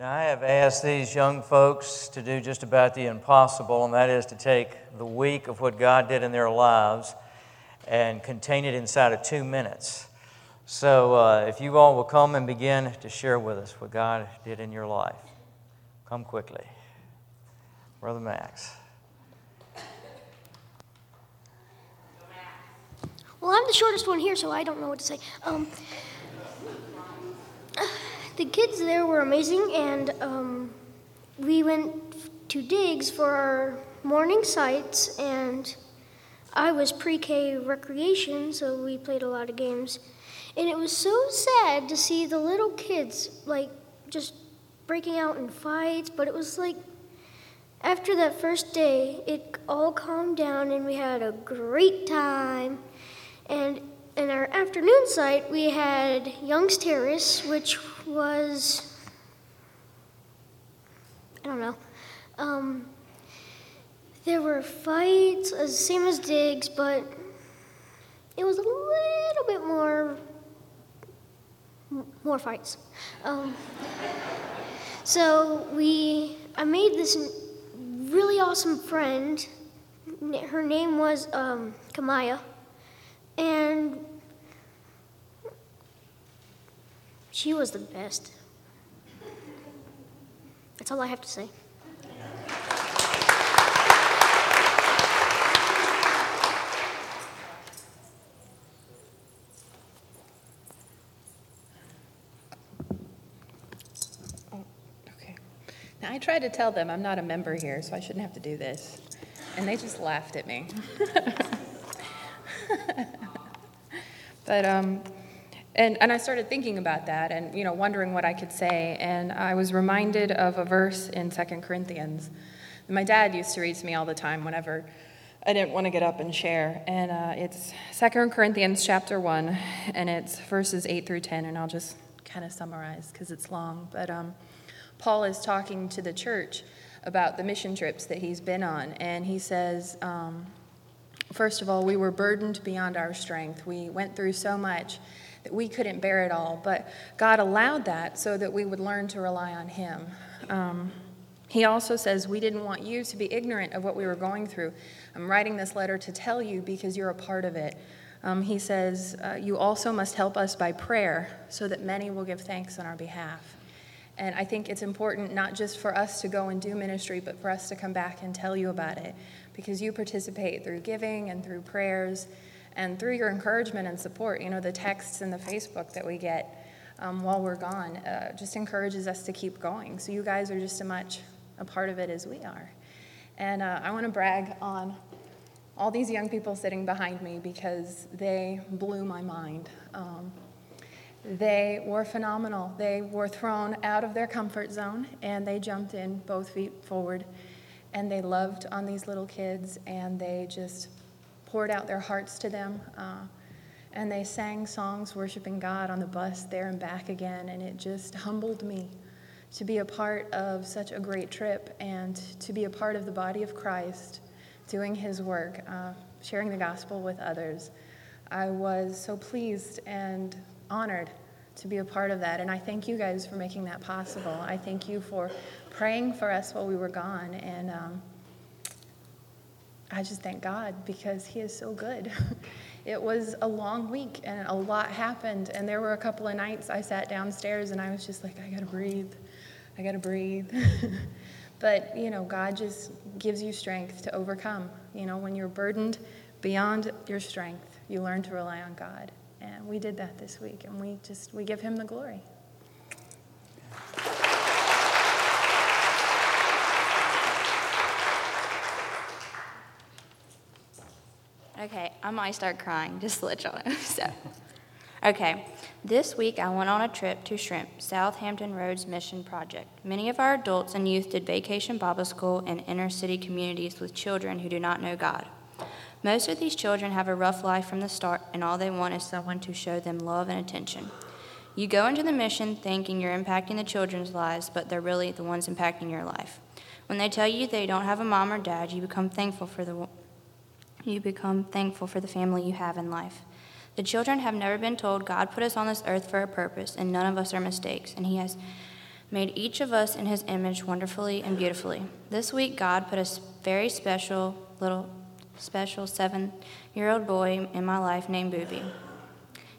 Now, I have asked these young folks to do just about the impossible, and that is to take the week of what God did in their lives and contain it inside of two minutes. So, uh, if you all will come and begin to share with us what God did in your life, come quickly. Brother Max. Well, I'm the shortest one here, so I don't know what to say. Um, the kids there were amazing, and um, we went to Diggs for our morning sites, and I was pre K recreation, so we played a lot of games. And it was so sad to see the little kids, like, just breaking out in fights, but it was like after that first day, it all calmed down and we had a great time. And in our afternoon site, we had Young's Terrace, which was, I don't know. Um, there were fights, as same as Diggs, but it was a little bit more, more fights. Um, so we, I made this really awesome friend. Her name was um, Kamaya, and she was the best. That's all I have to say. Now, I tried to tell them I'm not a member here, so I shouldn't have to do this. And they just laughed at me. but, um, and, and I started thinking about that and, you know, wondering what I could say. And I was reminded of a verse in Second Corinthians. My dad used to read to me all the time whenever I didn't want to get up and share. And uh, it's Second Corinthians chapter 1, and it's verses 8 through 10. And I'll just kind of summarize because it's long. But um, Paul is talking to the church about the mission trips that he's been on. And he says, um, first of all, we were burdened beyond our strength. We went through so much that we couldn't bear it all. But God allowed that so that we would learn to rely on Him. Um, he also says, We didn't want you to be ignorant of what we were going through. I'm writing this letter to tell you because you're a part of it. Um, he says, uh, You also must help us by prayer so that many will give thanks on our behalf. And I think it's important not just for us to go and do ministry, but for us to come back and tell you about it because you participate through giving and through prayers and through your encouragement and support. You know, the texts and the Facebook that we get um, while we're gone uh, just encourages us to keep going. So you guys are just as much a part of it as we are. And uh, I want to brag on all these young people sitting behind me because they blew my mind. Um, they were phenomenal. They were thrown out of their comfort zone and they jumped in both feet forward and they loved on these little kids and they just poured out their hearts to them. Uh, and they sang songs worshiping God on the bus there and back again. And it just humbled me to be a part of such a great trip and to be a part of the body of Christ doing his work, uh, sharing the gospel with others. I was so pleased and honored to be a part of that. And I thank you guys for making that possible. I thank you for praying for us while we were gone. And um, I just thank God because He is so good. it was a long week and a lot happened. And there were a couple of nights I sat downstairs and I was just like, I gotta breathe. I gotta breathe. but, you know, God just gives you strength to overcome. You know, when you're burdened beyond your strength, you learn to rely on God. And we did that this week, and we just we give him the glory. Okay, I might start crying, just to let y'all know. So, okay, this week I went on a trip to Shrimp, South Hampton Roads Mission Project. Many of our adults and youth did vacation Bible school in inner city communities with children who do not know God. Most of these children have a rough life from the start, and all they want is someone to show them love and attention. You go into the mission thinking you're impacting the children's lives, but they're really the ones impacting your life. When they tell you they don't have a mom or dad, you become thankful for the you become thankful for the family you have in life. The children have never been told God put us on this earth for a purpose, and none of us are mistakes, and He has made each of us in his image wonderfully and beautifully. This week, God put a very special little, special seven year old boy in my life named Booby.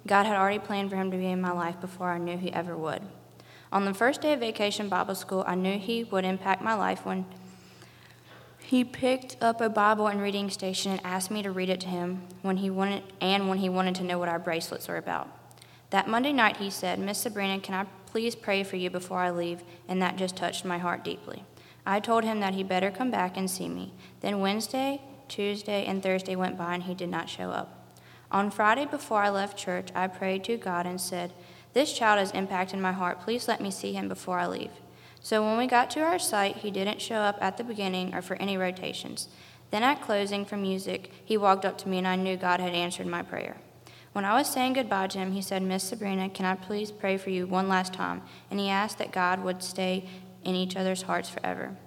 God had already planned for him to be in my life before I knew he ever would. On the first day of vacation Bible school, I knew he would impact my life when he picked up a Bible and reading station and asked me to read it to him when he wanted and when he wanted to know what our bracelets were about. That Monday night he said, "Miss Sabrina, can I please pray for you before I leave?" And that just touched my heart deeply. I told him that he better come back and see me. Then Wednesday, Tuesday, and Thursday went by and he did not show up. On Friday before I left church, I prayed to God and said, "This child has impacted my heart. Please let me see him before I leave." So when we got to our site, he didn't show up at the beginning or for any rotations. Then at closing for music, he walked up to me and I knew God had answered my prayer. When I was saying goodbye to him, he said, Miss Sabrina, can I please pray for you one last time? And he asked that God would stay in each other's hearts forever.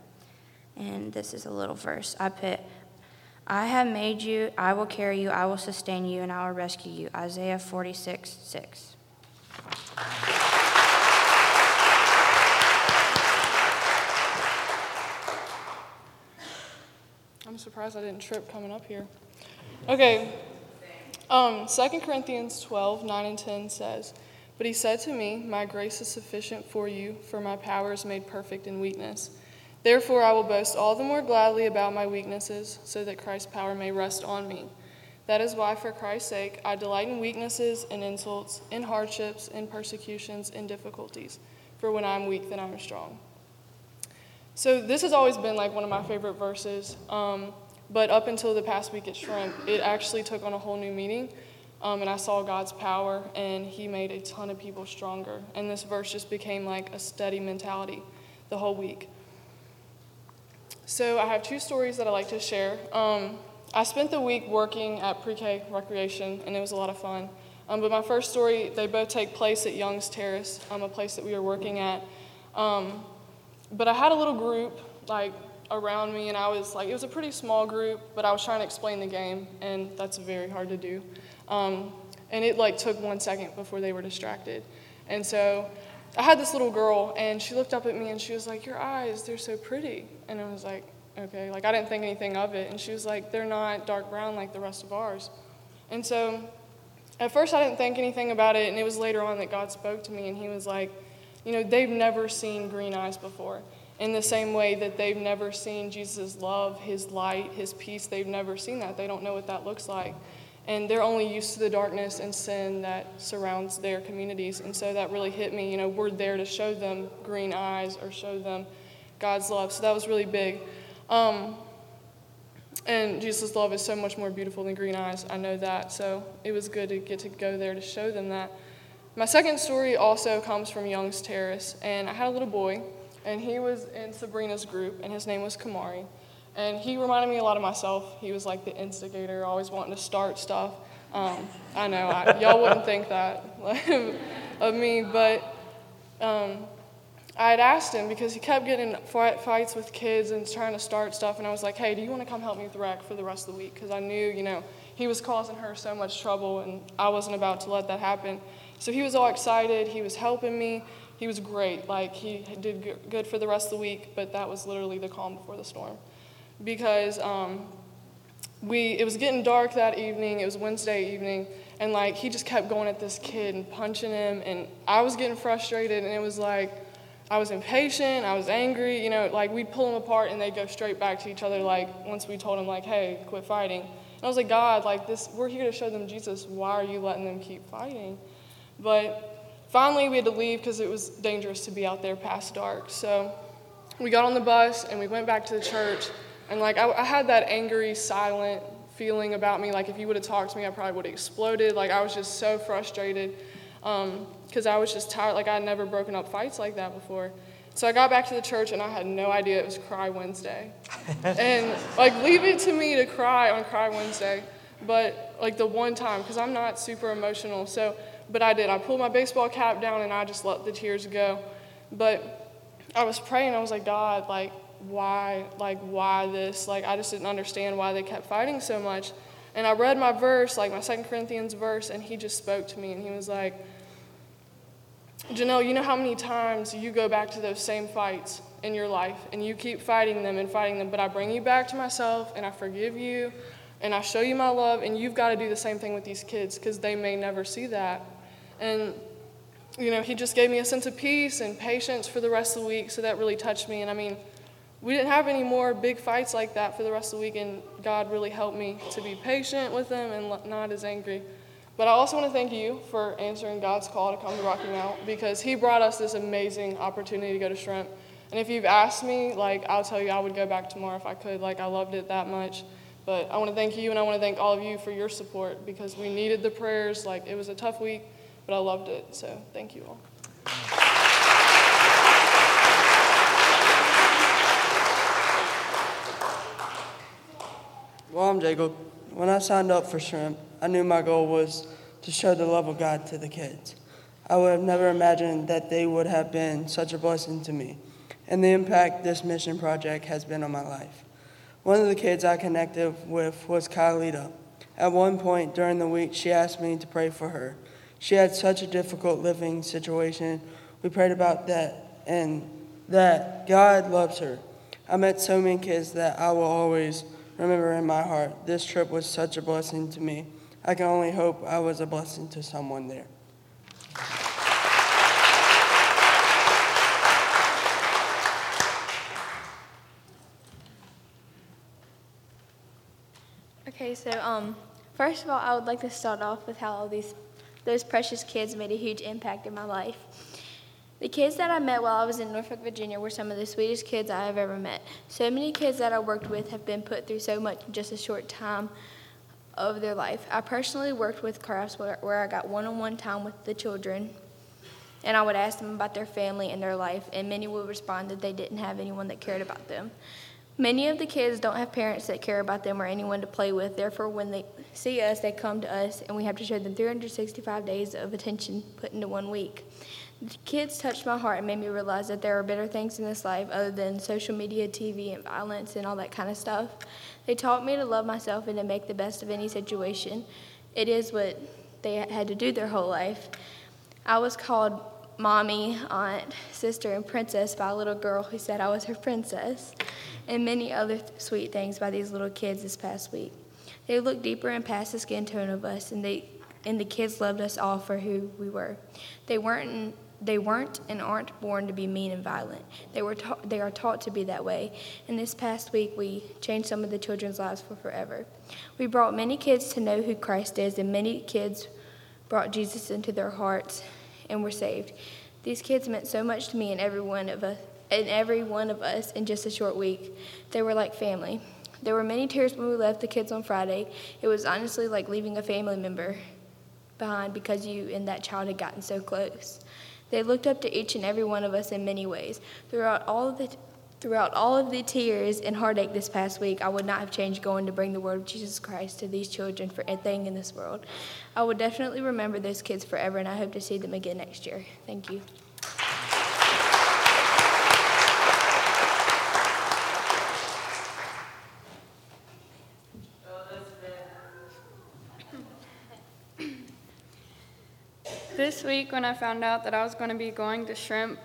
And this is a little verse. I put, I have made you, I will carry you, I will sustain you, and I will rescue you. Isaiah 46, 6. Surprised I didn't trip coming up here. Okay. Um, 2 Corinthians 12, 9 and 10 says, But he said to me, My grace is sufficient for you, for my power is made perfect in weakness. Therefore, I will boast all the more gladly about my weaknesses, so that Christ's power may rest on me. That is why, for Christ's sake, I delight in weaknesses, in insults, in hardships, in persecutions, in difficulties. For when I am weak, then I am strong. So this has always been like one of my favorite verses. Um, but up until the past week at Shrimp, it actually took on a whole new meaning. Um, and I saw God's power, and He made a ton of people stronger. And this verse just became like a steady mentality the whole week. So I have two stories that I like to share. Um, I spent the week working at pre-K recreation, and it was a lot of fun. Um, but my first story, they both take place at Young's Terrace, um, a place that we were working at. Um, but I had a little group like around me, and I was like, it was a pretty small group, but I was trying to explain the game, and that's very hard to do. Um, and it like took one second before they were distracted, and so I had this little girl, and she looked up at me and she was like, "Your eyes, they're so pretty," and I was like, "Okay," like I didn't think anything of it, and she was like, "They're not dark brown like the rest of ours," and so. At first, I didn't think anything about it, and it was later on that God spoke to me, and He was like, you know, they've never seen green eyes before. In the same way that they've never seen Jesus' love, his light, his peace, they've never seen that. They don't know what that looks like. And they're only used to the darkness and sin that surrounds their communities. And so that really hit me. You know, we're there to show them green eyes or show them God's love. So that was really big. Um, and Jesus' love is so much more beautiful than green eyes. I know that. So it was good to get to go there to show them that. My second story also comes from Young's Terrace, and I had a little boy, and he was in Sabrina's group, and his name was Kamari. And he reminded me a lot of myself. He was like the instigator, always wanting to start stuff. Um, I know, I, y'all wouldn't think that of me, but um, I had asked him because he kept getting fights with kids and trying to start stuff, and I was like, hey, do you want to come help me with the rec for the rest of the week? Because I knew, you know, he was causing her so much trouble, and I wasn't about to let that happen. So he was all excited. He was helping me. He was great. Like, he did good for the rest of the week, but that was literally the calm before the storm. Because um, we, it was getting dark that evening. It was Wednesday evening. And, like, he just kept going at this kid and punching him. And I was getting frustrated, and it was like, I was impatient. I was angry. You know, like, we'd pull them apart, and they'd go straight back to each other, like, once we told them, like, hey, quit fighting. And I was like, God, like, this, we're here to show them Jesus. Why are you letting them keep fighting? But finally, we had to leave because it was dangerous to be out there past dark. So we got on the bus and we went back to the church. And like I, I had that angry, silent feeling about me. Like if you would have talked to me, I probably would have exploded. Like I was just so frustrated because um, I was just tired. Like I had never broken up fights like that before. So I got back to the church and I had no idea it was Cry Wednesday. and like leave it to me to cry on Cry Wednesday, but like the one time because I'm not super emotional. So but I did. I pulled my baseball cap down and I just let the tears go. But I was praying. I was like, God, like, why, like, why this? Like, I just didn't understand why they kept fighting so much. And I read my verse, like my Second Corinthians verse, and he just spoke to me and he was like, Janelle, you know how many times you go back to those same fights in your life and you keep fighting them and fighting them, but I bring you back to myself and I forgive you and I show you my love, and you've got to do the same thing with these kids because they may never see that. And, you know, he just gave me a sense of peace and patience for the rest of the week, so that really touched me. And I mean, we didn't have any more big fights like that for the rest of the week, and God really helped me to be patient with them and not as angry. But I also want to thank you for answering God's call to come to Rocky Mount because He brought us this amazing opportunity to go to Shrimp. And if you've asked me, like, I'll tell you I would go back tomorrow if I could. Like, I loved it that much. But I want to thank you and I want to thank all of you for your support because we needed the prayers. Like, it was a tough week, but I loved it. So, thank you all. Well, I'm Jacob. When I signed up for Shrimp, I knew my goal was to show the love of God to the kids. I would have never imagined that they would have been such a blessing to me and the impact this mission project has been on my life. One of the kids I connected with was Kylita. At one point during the week, she asked me to pray for her. She had such a difficult living situation. We prayed about that and that God loves her. I met so many kids that I will always remember in my heart. This trip was such a blessing to me. I can only hope I was a blessing to someone there. Okay, so um, first of all, I would like to start off with how all these those precious kids made a huge impact in my life. The kids that I met while I was in Norfolk, Virginia were some of the sweetest kids I have ever met. So many kids that I worked with have been put through so much in just a short time of their life. I personally worked with crafts where, I got one on one time with the children, and I would ask them about their family and their life, and many would respond that they didn't have anyone that cared about them. Many of the kids don't have parents that care about them or anyone to play with. Therefore, when they see us, they come to us, and we have to show them 365 days of attention put into one week. The kids touched my heart and made me realize that there are better things in this life other than social media, TV, and violence and all that kind of stuff. They taught me to love myself and to make the best of any situation. It is what they had to do their whole life. I was called mommy, aunt, sister, and princess by a little girl who said I was her princess and many other th- sweet things by these little kids this past week. They looked deeper and past the skin tone of us, and they and the kids loved us all for who we were. They weren't they weren't and aren't born to be mean and violent. They were ta- they are taught to be that way. And this past week we changed some of the children's lives for forever. We brought many kids to know who Christ is, and many kids brought Jesus into their hearts and were saved. These kids meant so much to me and every one of us and every one of us in just a short week. They were like family. There were many tears when we left the kids on Friday. It was honestly like leaving a family member behind because you and that child had gotten so close. They looked up to each and every one of us in many ways. Throughout all of the throughout all of the tears and heartache this past week, I would not have changed going to bring the word of Jesus Christ to these children for anything in this world. I will definitely remember those kids forever, and I hope to see them again next year. Thank you. This week, when I found out that I was going to be going to Shrimp,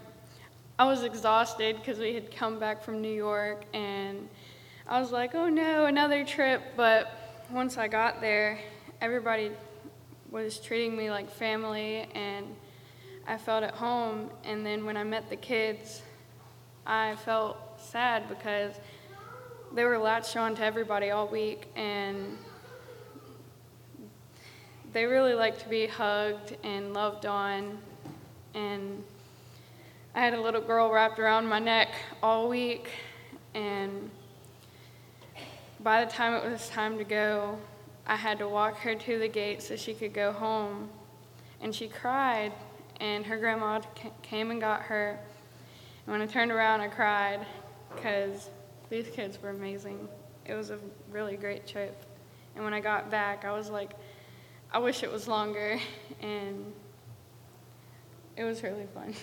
I was exhausted because we had come back from New York, and I was like, oh no, another trip. But once I got there, everybody was treating me like family, and I felt at home. And then when I met the kids, I felt sad because they were latched on to everybody all week, and they really like to be hugged and loved on. And I had a little girl wrapped around my neck all week. And by the time it was time to go, I had to walk her to the gate so she could go home. And she cried, and her grandma came and got her. And when I turned around, I cried because these kids were amazing. It was a really great trip. And when I got back, I was like, I wish it was longer, and it was really fun.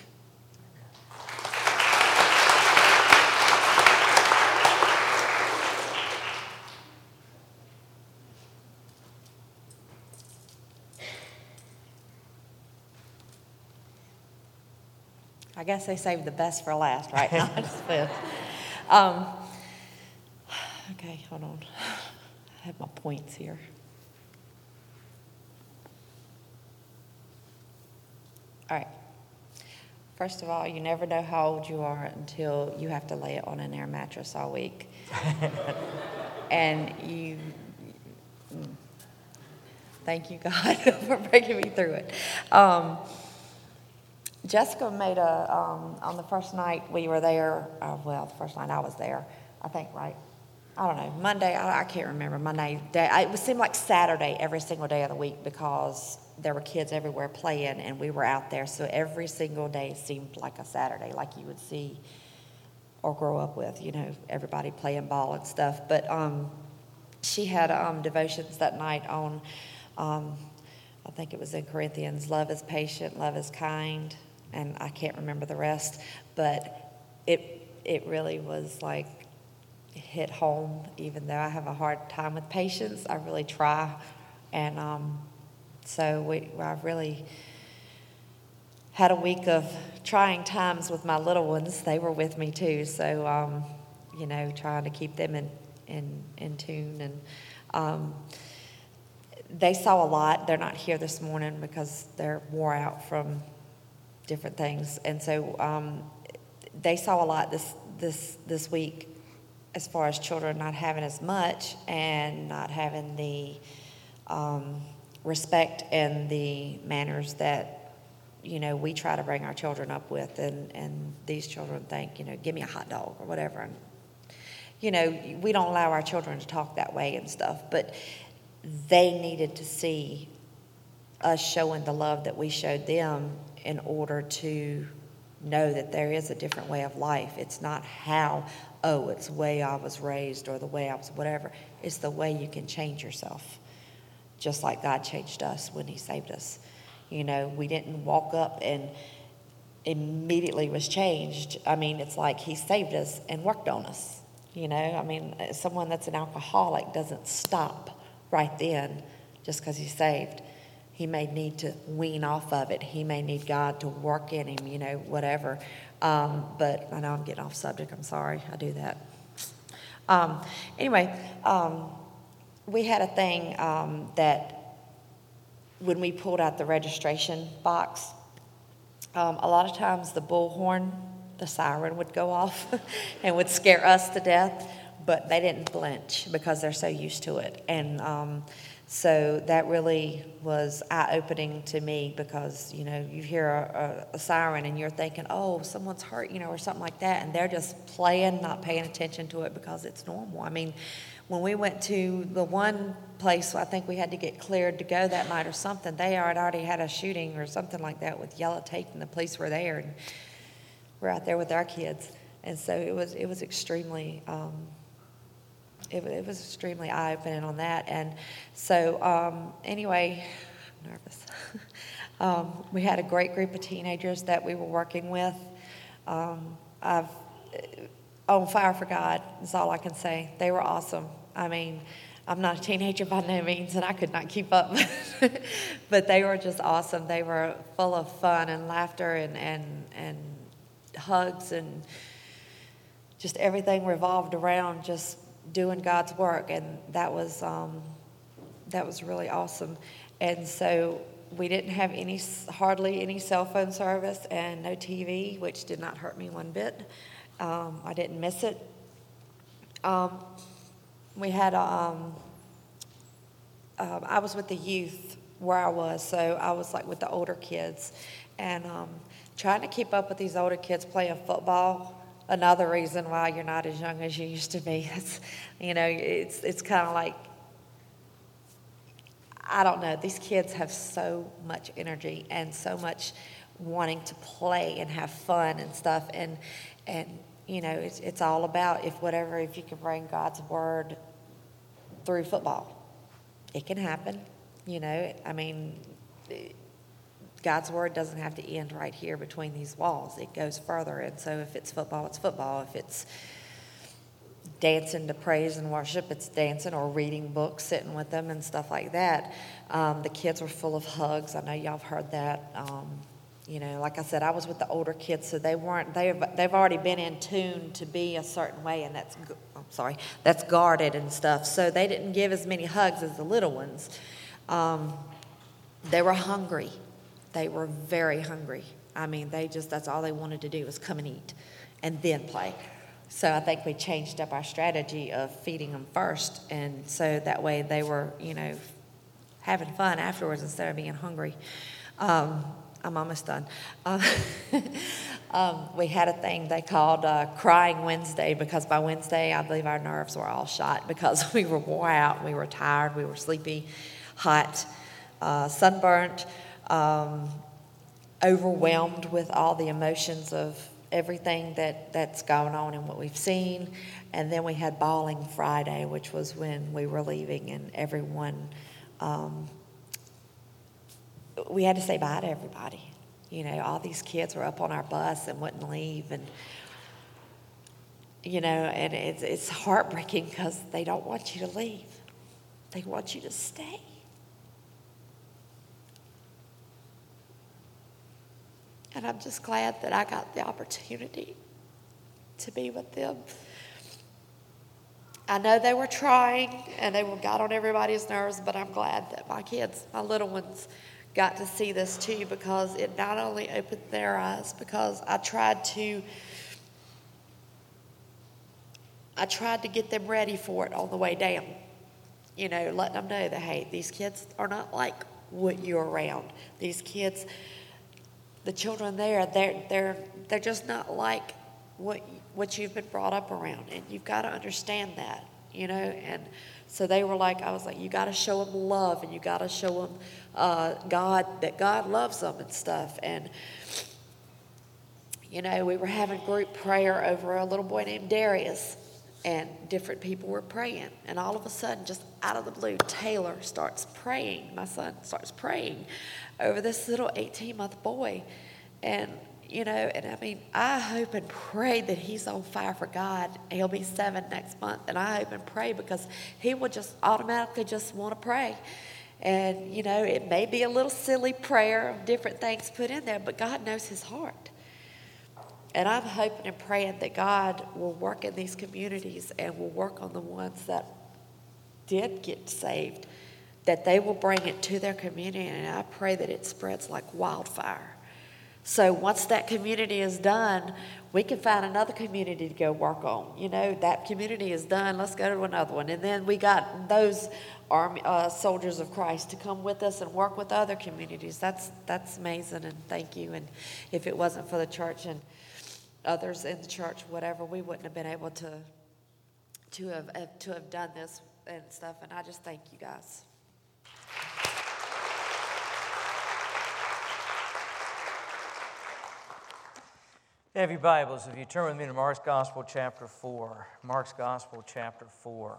I guess they saved the best for last, right? now. um, okay, hold on. I have my points here. All right. First of all, you never know how old you are until you have to lay it on an air mattress all week. and you, thank you, God, for breaking me through it. Um, Jessica made a, um, on the first night we were there, uh, well, the first night I was there, I think, right? I don't know, Monday, I, I can't remember, Monday, day, I, it seemed like Saturday every single day of the week because there were kids everywhere playing and we were out there. So every single day seemed like a Saturday, like you would see or grow up with, you know, everybody playing ball and stuff. But um, she had um, devotions that night on, um, I think it was in Corinthians, love is patient, love is kind, and I can't remember the rest, but it it really was like hit home. Even though I have a hard time with patience, I really try, and um, so we, I've really had a week of trying times with my little ones. They were with me too, so um, you know, trying to keep them in in, in tune. And um, they saw a lot. They're not here this morning because they're wore out from different things, and so um, they saw a lot this this this week as far as children not having as much and not having the um, respect and the manners that you know we try to bring our children up with and and these children think you know give me a hot dog or whatever. And you know we don't allow our children to talk that way and stuff but they needed to see us showing the love that we showed them in order to know that there is a different way of life. It's not how oh it's the way i was raised or the way i was whatever it's the way you can change yourself just like God changed us when He saved us. You know, we didn't walk up and immediately was changed. I mean, it's like He saved us and worked on us. You know, I mean, someone that's an alcoholic doesn't stop right then just because he's saved. He may need to wean off of it. He may need God to work in him, you know, whatever. Um, but I know I'm getting off subject. I'm sorry. I do that. Um, anyway, um, we had a thing um, that when we pulled out the registration box, um, a lot of times the bullhorn, the siren would go off and would scare us to death, but they didn't flinch because they're so used to it. And um, so that really was eye opening to me because, you know, you hear a, a, a, siren and you're thinking, oh, someone's hurt, you know, or something like that. And they're just playing, not paying attention to it because it's normal. I mean, when we went to the one place I think we had to get cleared to go that night or something, they had already had a shooting or something like that with yellow tape, and the police were there, and we're out there with our kids, and so it was it was extremely. Um, it, it, was extremely eye opening on that. And so, um, anyway, I'm nervous. um, we had a great group of teenagers that we were working with. Um, I've on fire for God is all I can say. They were awesome. I mean, I'm not a teenager by no means, and I could not keep up. but they were just awesome. They were full of fun and laughter and, and, and hugs, and just everything revolved around just doing God's work. And that was, um, that was really awesome. And so we didn't have any, hardly any cell phone service and no TV, which did not hurt me one bit. Um, I didn't miss it. Um, we had a, um, uh, I was with the youth where I was, so I was like with the older kids, and um, trying to keep up with these older kids playing football. Another reason why you're not as young as you used to be. It's, you know, it's it's kind of like I don't know. These kids have so much energy and so much wanting to play and have fun and stuff, and and you know, it's, it's all about if whatever, if you can bring God's word through football, it can happen. You know, I mean, God's word doesn't have to end right here between these walls. It goes further. And so if it's football, it's football. If it's dancing to praise and worship, it's dancing or reading books, sitting with them and stuff like that. Um, the kids were full of hugs. I know y'all have heard that. Um, you know, like I said, I was with the older kids, so they weren't, they've, they've already been in tune to be a certain way, and that's, I'm sorry, that's guarded and stuff. So they didn't give as many hugs as the little ones. Um, they were hungry. They were very hungry. I mean, they just, that's all they wanted to do was come and eat and then play. So I think we changed up our strategy of feeding them first. And so that way they were, you know, having fun afterwards instead of being hungry. Um, I'm almost done. Uh, um, we had a thing they called uh, Crying Wednesday because by Wednesday, I believe our nerves were all shot because we were wore out, we were tired, we were sleepy, hot, uh, sunburnt, um, overwhelmed with all the emotions of everything that, that's going on and what we've seen. And then we had Bawling Friday, which was when we were leaving, and everyone. Um, we had to say bye to everybody. You know, all these kids were up on our bus and wouldn't leave, and you know, and it's it's heartbreaking because they don't want you to leave; they want you to stay. And I'm just glad that I got the opportunity to be with them. I know they were trying and they got on everybody's nerves, but I'm glad that my kids, my little ones, got to see this too because it not only opened their eyes, because I tried to I tried to get them ready for it on the way down. You know, letting them know that hey, these kids are not like what you're around. These kids, the children there, they're they're they're just not like what what you've been brought up around, and you've got to understand that. You know, and so they were like, I was like, you got to show them love, and you got to show them uh, God, that God loves them and stuff. And, you know, we were having group prayer over a little boy named Darius, and different people were praying. And all of a sudden, just out of the blue, Taylor starts praying. My son starts praying over this little 18 month boy. And, you know, and I mean, I hope and pray that he's on fire for God. He'll be seven next month. And I hope and pray because he will just automatically just want to pray. And, you know, it may be a little silly prayer of different things put in there, but God knows his heart. And I'm hoping and praying that God will work in these communities and will work on the ones that did get saved, that they will bring it to their community. And I pray that it spreads like wildfire. So once that community is done, we can find another community to go work on. You know, that community is done, let's go to another one. And then we got those army uh, soldiers of Christ to come with us and work with other communities. That's that's amazing, and thank you. And if it wasn't for the church and others in the church, whatever, we wouldn't have been able to to have to have done this and stuff. And I just thank you guys. Have your Bibles, if you turn with me to Mark's Gospel, chapter 4. Mark's Gospel, chapter 4.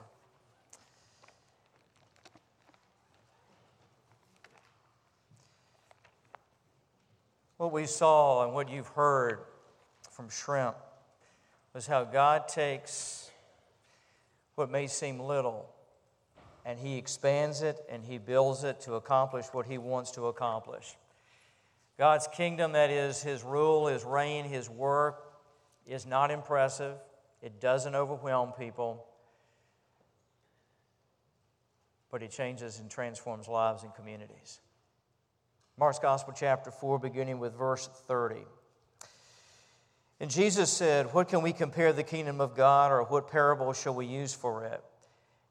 What we saw and what you've heard from Shrimp was how God takes what may seem little and He expands it and He builds it to accomplish what He wants to accomplish. God's kingdom, that is, His rule, His reign, His work, is not impressive. It doesn't overwhelm people. But it changes and transforms lives and communities. Mark's Gospel, chapter 4, beginning with verse 30. And Jesus said, What can we compare the kingdom of God, or what parable shall we use for it?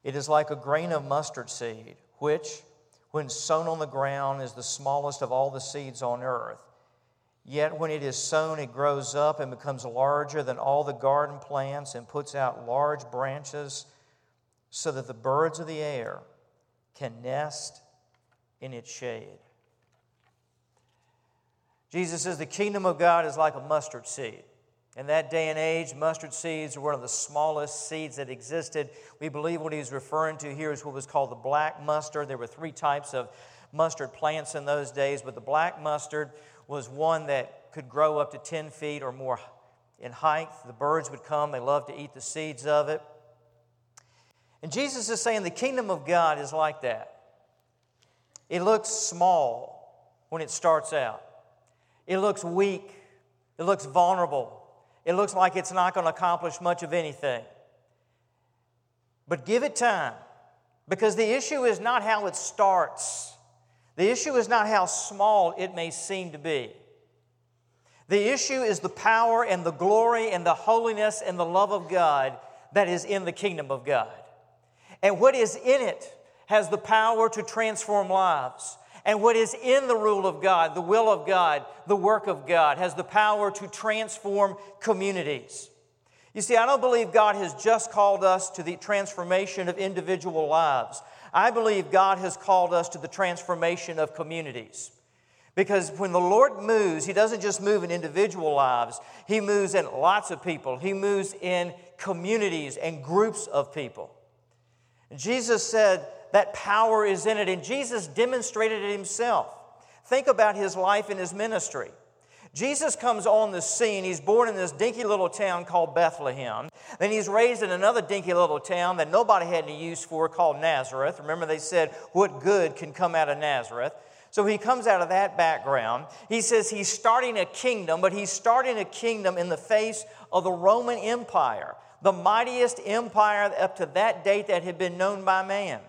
It is like a grain of mustard seed, which, when sown on the ground, is the smallest of all the seeds on earth. Yet when it is sown, it grows up and becomes larger than all the garden plants and puts out large branches so that the birds of the air can nest in its shade. Jesus says the kingdom of God is like a mustard seed. In that day and age, mustard seeds were one of the smallest seeds that existed. We believe what he's referring to here is what was called the black mustard. There were three types of mustard plants in those days, but the black mustard was one that could grow up to 10 feet or more in height. The birds would come, they loved to eat the seeds of it. And Jesus is saying the kingdom of God is like that. It looks small when it starts out. It looks weak. It looks vulnerable. It looks like it's not going to accomplish much of anything. But give it time because the issue is not how it starts, the issue is not how small it may seem to be. The issue is the power and the glory and the holiness and the love of God that is in the kingdom of God. And what is in it has the power to transform lives. And what is in the rule of God, the will of God, the work of God, has the power to transform communities. You see, I don't believe God has just called us to the transformation of individual lives. I believe God has called us to the transformation of communities. Because when the Lord moves, He doesn't just move in individual lives, He moves in lots of people. He moves in communities and groups of people. Jesus said that power is in it, and Jesus demonstrated it Himself. Think about His life and His ministry. Jesus comes on the scene. He's born in this dinky little town called Bethlehem. Then he's raised in another dinky little town that nobody had any use for called Nazareth. Remember, they said, What good can come out of Nazareth? So he comes out of that background. He says he's starting a kingdom, but he's starting a kingdom in the face of the Roman Empire, the mightiest empire up to that date that had been known by man.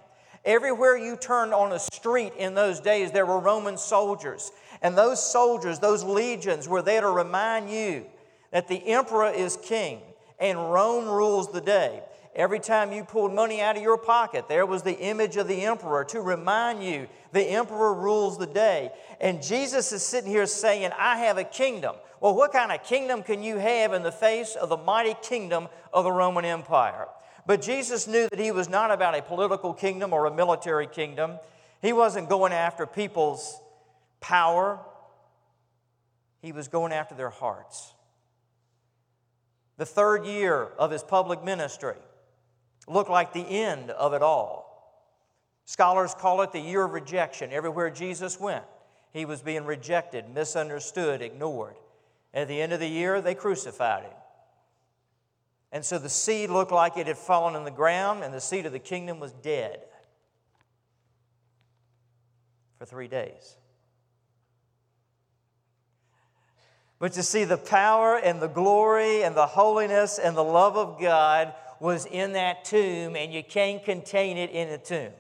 Everywhere you turned on a street in those days, there were Roman soldiers. And those soldiers, those legions, were there to remind you that the emperor is king and Rome rules the day. Every time you pulled money out of your pocket, there was the image of the emperor to remind you the emperor rules the day. And Jesus is sitting here saying, I have a kingdom. Well, what kind of kingdom can you have in the face of the mighty kingdom of the Roman Empire? But Jesus knew that he was not about a political kingdom or a military kingdom. He wasn't going after people's power, he was going after their hearts. The third year of his public ministry looked like the end of it all. Scholars call it the year of rejection. Everywhere Jesus went, he was being rejected, misunderstood, ignored. At the end of the year, they crucified him. And so the seed looked like it had fallen in the ground, and the seed of the kingdom was dead for three days. But to see the power and the glory and the holiness and the love of God was in that tomb, and you can't contain it in a tomb.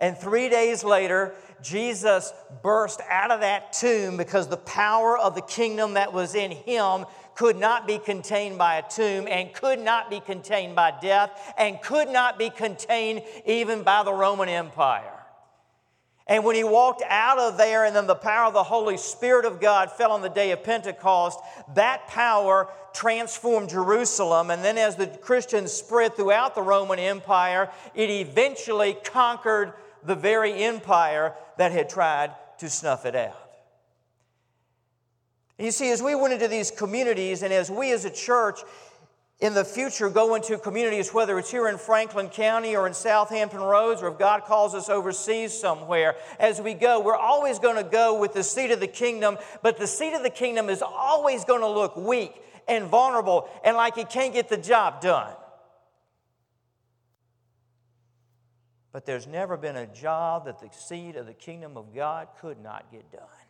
And three days later, Jesus burst out of that tomb because the power of the kingdom that was in him could not be contained by a tomb and could not be contained by death and could not be contained even by the Roman Empire. And when he walked out of there, and then the power of the Holy Spirit of God fell on the day of Pentecost, that power transformed Jerusalem. And then, as the Christians spread throughout the Roman Empire, it eventually conquered the very empire that had tried to snuff it out. You see, as we went into these communities and as we as a church in the future go into communities, whether it's here in Franklin County or in South Hampton Roads, or if God calls us overseas somewhere, as we go, we're always going to go with the seed of the kingdom, but the seed of the kingdom is always going to look weak and vulnerable and like it can't get the job done. But there's never been a job that the seed of the kingdom of God could not get done.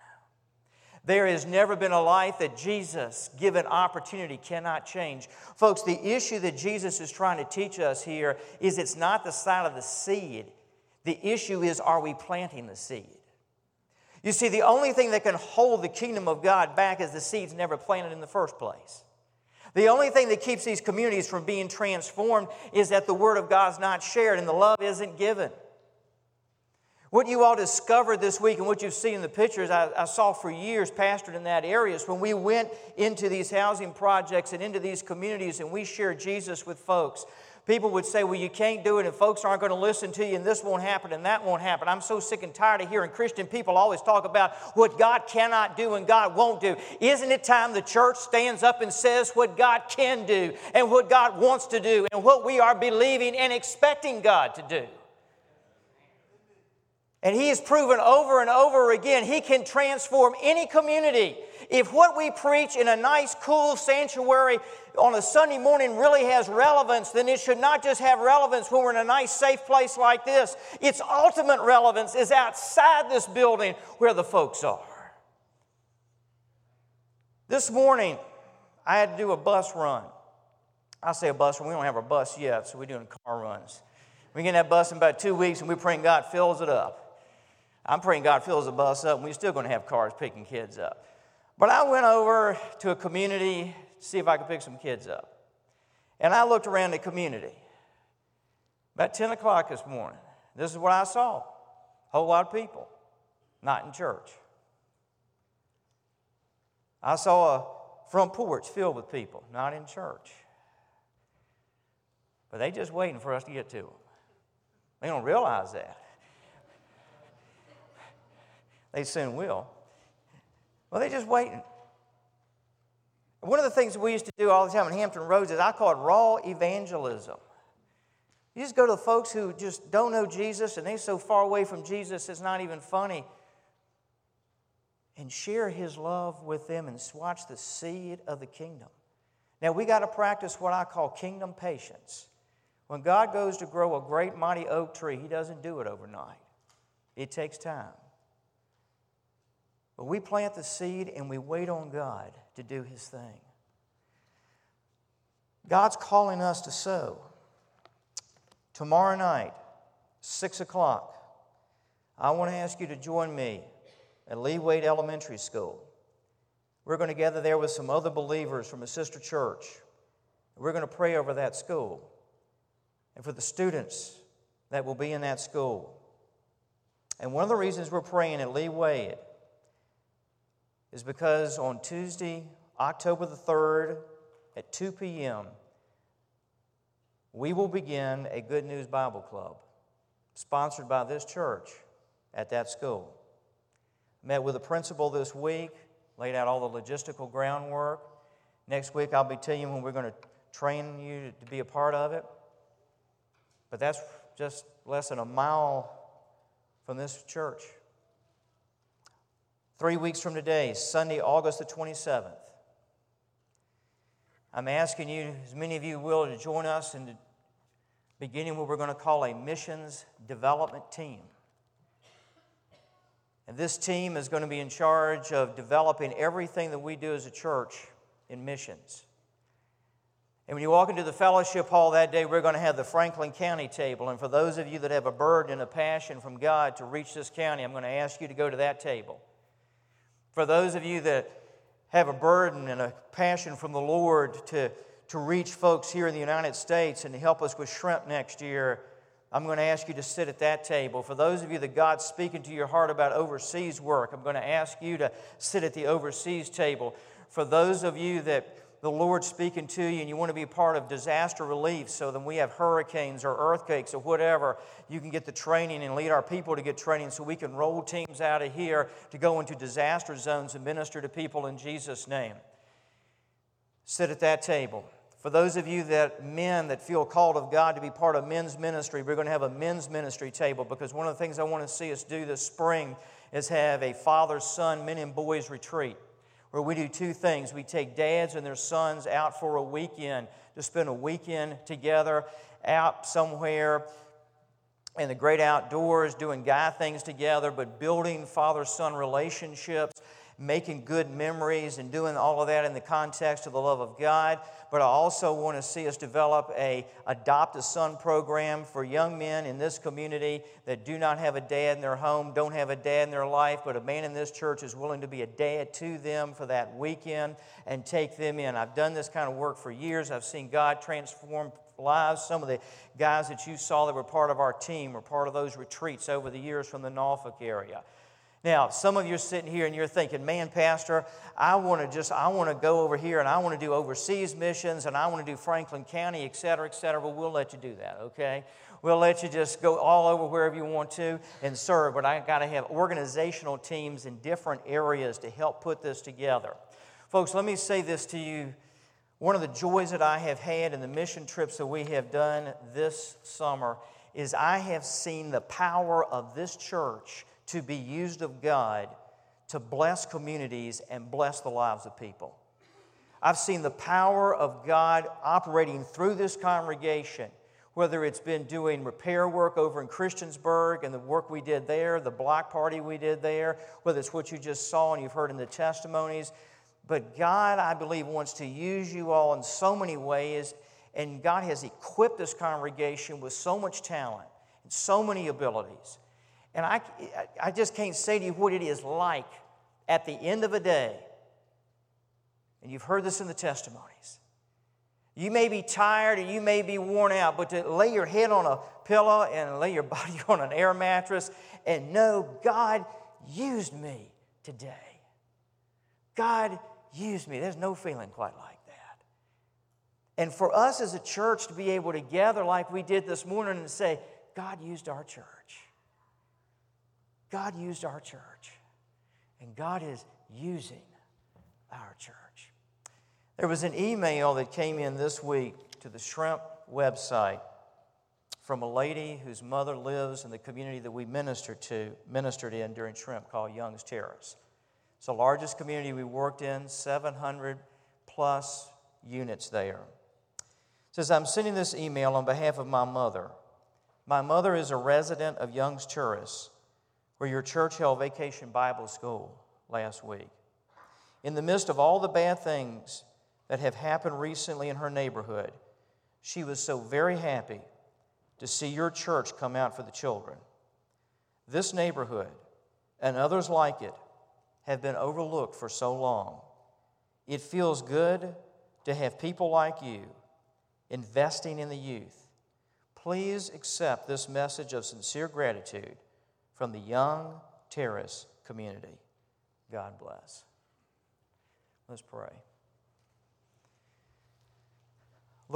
There has never been a life that Jesus, given opportunity, cannot change. Folks, the issue that Jesus is trying to teach us here is it's not the size of the seed. The issue is are we planting the seed? You see, the only thing that can hold the kingdom of God back is the seeds never planted in the first place. The only thing that keeps these communities from being transformed is that the Word of God is not shared and the love isn't given. What you all discovered this week and what you've seen in the pictures, I, I, saw for years pastored in that area, is when we went into these housing projects and into these communities and we shared Jesus with folks. People would say, Well, you can't do it, and folks aren't going to listen to you, and this won't happen, and that won't happen. I'm so sick and tired of hearing Christian people always talk about what God cannot do and God won't do. Isn't it time the church stands up and says what God can do, and what God wants to do, and what we are believing and expecting God to do? And he has proven over and over again he can transform any community. If what we preach in a nice, cool sanctuary on a Sunday morning really has relevance, then it should not just have relevance when we're in a nice, safe place like this. Its ultimate relevance is outside this building where the folks are. This morning, I had to do a bus run. I say a bus run, we don't have a bus yet, so we're doing car runs. We get that bus in about two weeks, and we're praying God fills it up. I'm praying God fills the bus up, and we're still going to have cars picking kids up. But I went over to a community to see if I could pick some kids up. And I looked around the community. About 10 o'clock this morning, this is what I saw a whole lot of people, not in church. I saw a front porch filled with people, not in church. But they just waiting for us to get to them. They don't realize that. They soon will. Well, they're just waiting. One of the things we used to do all the time in Hampton Roads is I call it raw evangelism. You just go to the folks who just don't know Jesus and they're so far away from Jesus it's not even funny. And share his love with them and watch the seed of the kingdom. Now, we got to practice what I call kingdom patience. When God goes to grow a great, mighty oak tree, He doesn't do it overnight, it takes time. But we plant the seed and we wait on God to do His thing. God's calling us to sow. Tomorrow night, 6 o'clock, I want to ask you to join me at Lee Waid Elementary School. We're going to gather there with some other believers from a sister church. We're going to pray over that school and for the students that will be in that school. And one of the reasons we're praying at Lee Waid is because on Tuesday, October the 3rd at 2 p.m., we will begin a Good News Bible Club sponsored by this church at that school. Met with the principal this week, laid out all the logistical groundwork. Next week, I'll be telling you when we're going to train you to be a part of it. But that's just less than a mile from this church. Three weeks from today, Sunday, August the 27th. I'm asking you, as many of you will, to join us in beginning what we're going to call a missions development team. And this team is going to be in charge of developing everything that we do as a church in missions. And when you walk into the fellowship hall that day, we're going to have the Franklin County table. And for those of you that have a burden and a passion from God to reach this county, I'm going to ask you to go to that table. For those of you that have a burden and a passion from the Lord to, to reach folks here in the United States and to help us with shrimp next year, I'm going to ask you to sit at that table. For those of you that God's speaking to your heart about overseas work, I'm going to ask you to sit at the overseas table. For those of you that the Lord speaking to you and you want to be a part of disaster relief so then we have hurricanes or earthquakes or whatever, you can get the training and lead our people to get training so we can roll teams out of here to go into disaster zones and minister to people in Jesus' name. Sit at that table. For those of you that men that feel called of God to be part of men's ministry, we're going to have a men's ministry table because one of the things I want to see us do this spring is have a father son, men and boys retreat where we do two things. We take dads and their sons out for a weekend to spend a weekend together out somewhere in the great outdoors, doing guy things together, but building father son relationships making good memories and doing all of that in the context of the love of God. But I also want to see us develop a adopt a son program for young men in this community that do not have a dad in their home, don't have a dad in their life, but a man in this church is willing to be a dad to them for that weekend and take them in. I've done this kind of work for years. I've seen God transform lives. Some of the guys that you saw that were part of our team were part of those retreats over the years from the Norfolk area. Now, some of you are sitting here and you're thinking, man, Pastor, I want to just, I want to go over here and I want to do overseas missions and I want to do Franklin County, et cetera, et cetera. Well, we'll let you do that, okay? We'll let you just go all over wherever you want to and serve, but I got to have organizational teams in different areas to help put this together. Folks, let me say this to you. One of the joys that I have had in the mission trips that we have done this summer is I have seen the power of this church to be used of God to bless communities and bless the lives of people. I've seen the power of God operating through this congregation, whether it's been doing repair work over in Christiansburg and the work we did there, the block party we did there, whether it's what you just saw and you've heard in the testimonies. But God, I believe, wants to use you all in so many ways, and God has equipped this congregation with so much talent and so many abilities. And I, I just can't say to you what it is like at the end of a day. And you've heard this in the testimonies. You may be tired and you may be worn out, but to lay your head on a pillow and lay your body on an air mattress and know God used me today. God used me. There's no feeling quite like that. And for us as a church to be able to gather like we did this morning and say, God used our church. God used our church. And God is using our church. There was an email that came in this week to the Shrimp website from a lady whose mother lives in the community that we ministered to, ministered in during Shrimp called Young's Terrace. It's the largest community we worked in, 700 plus units there. It says, I'm sending this email on behalf of my mother. My mother is a resident of Young's Terrace, where your church held vacation Bible school last week. In the midst of all the bad things that have happened recently in her neighborhood, she was so very happy to see your church come out for the children. This neighborhood and others like it have been overlooked for so long. It feels good to have people like you investing in the youth. Please accept this message of sincere gratitude from the Young Terrace community. God bless. Let's pray.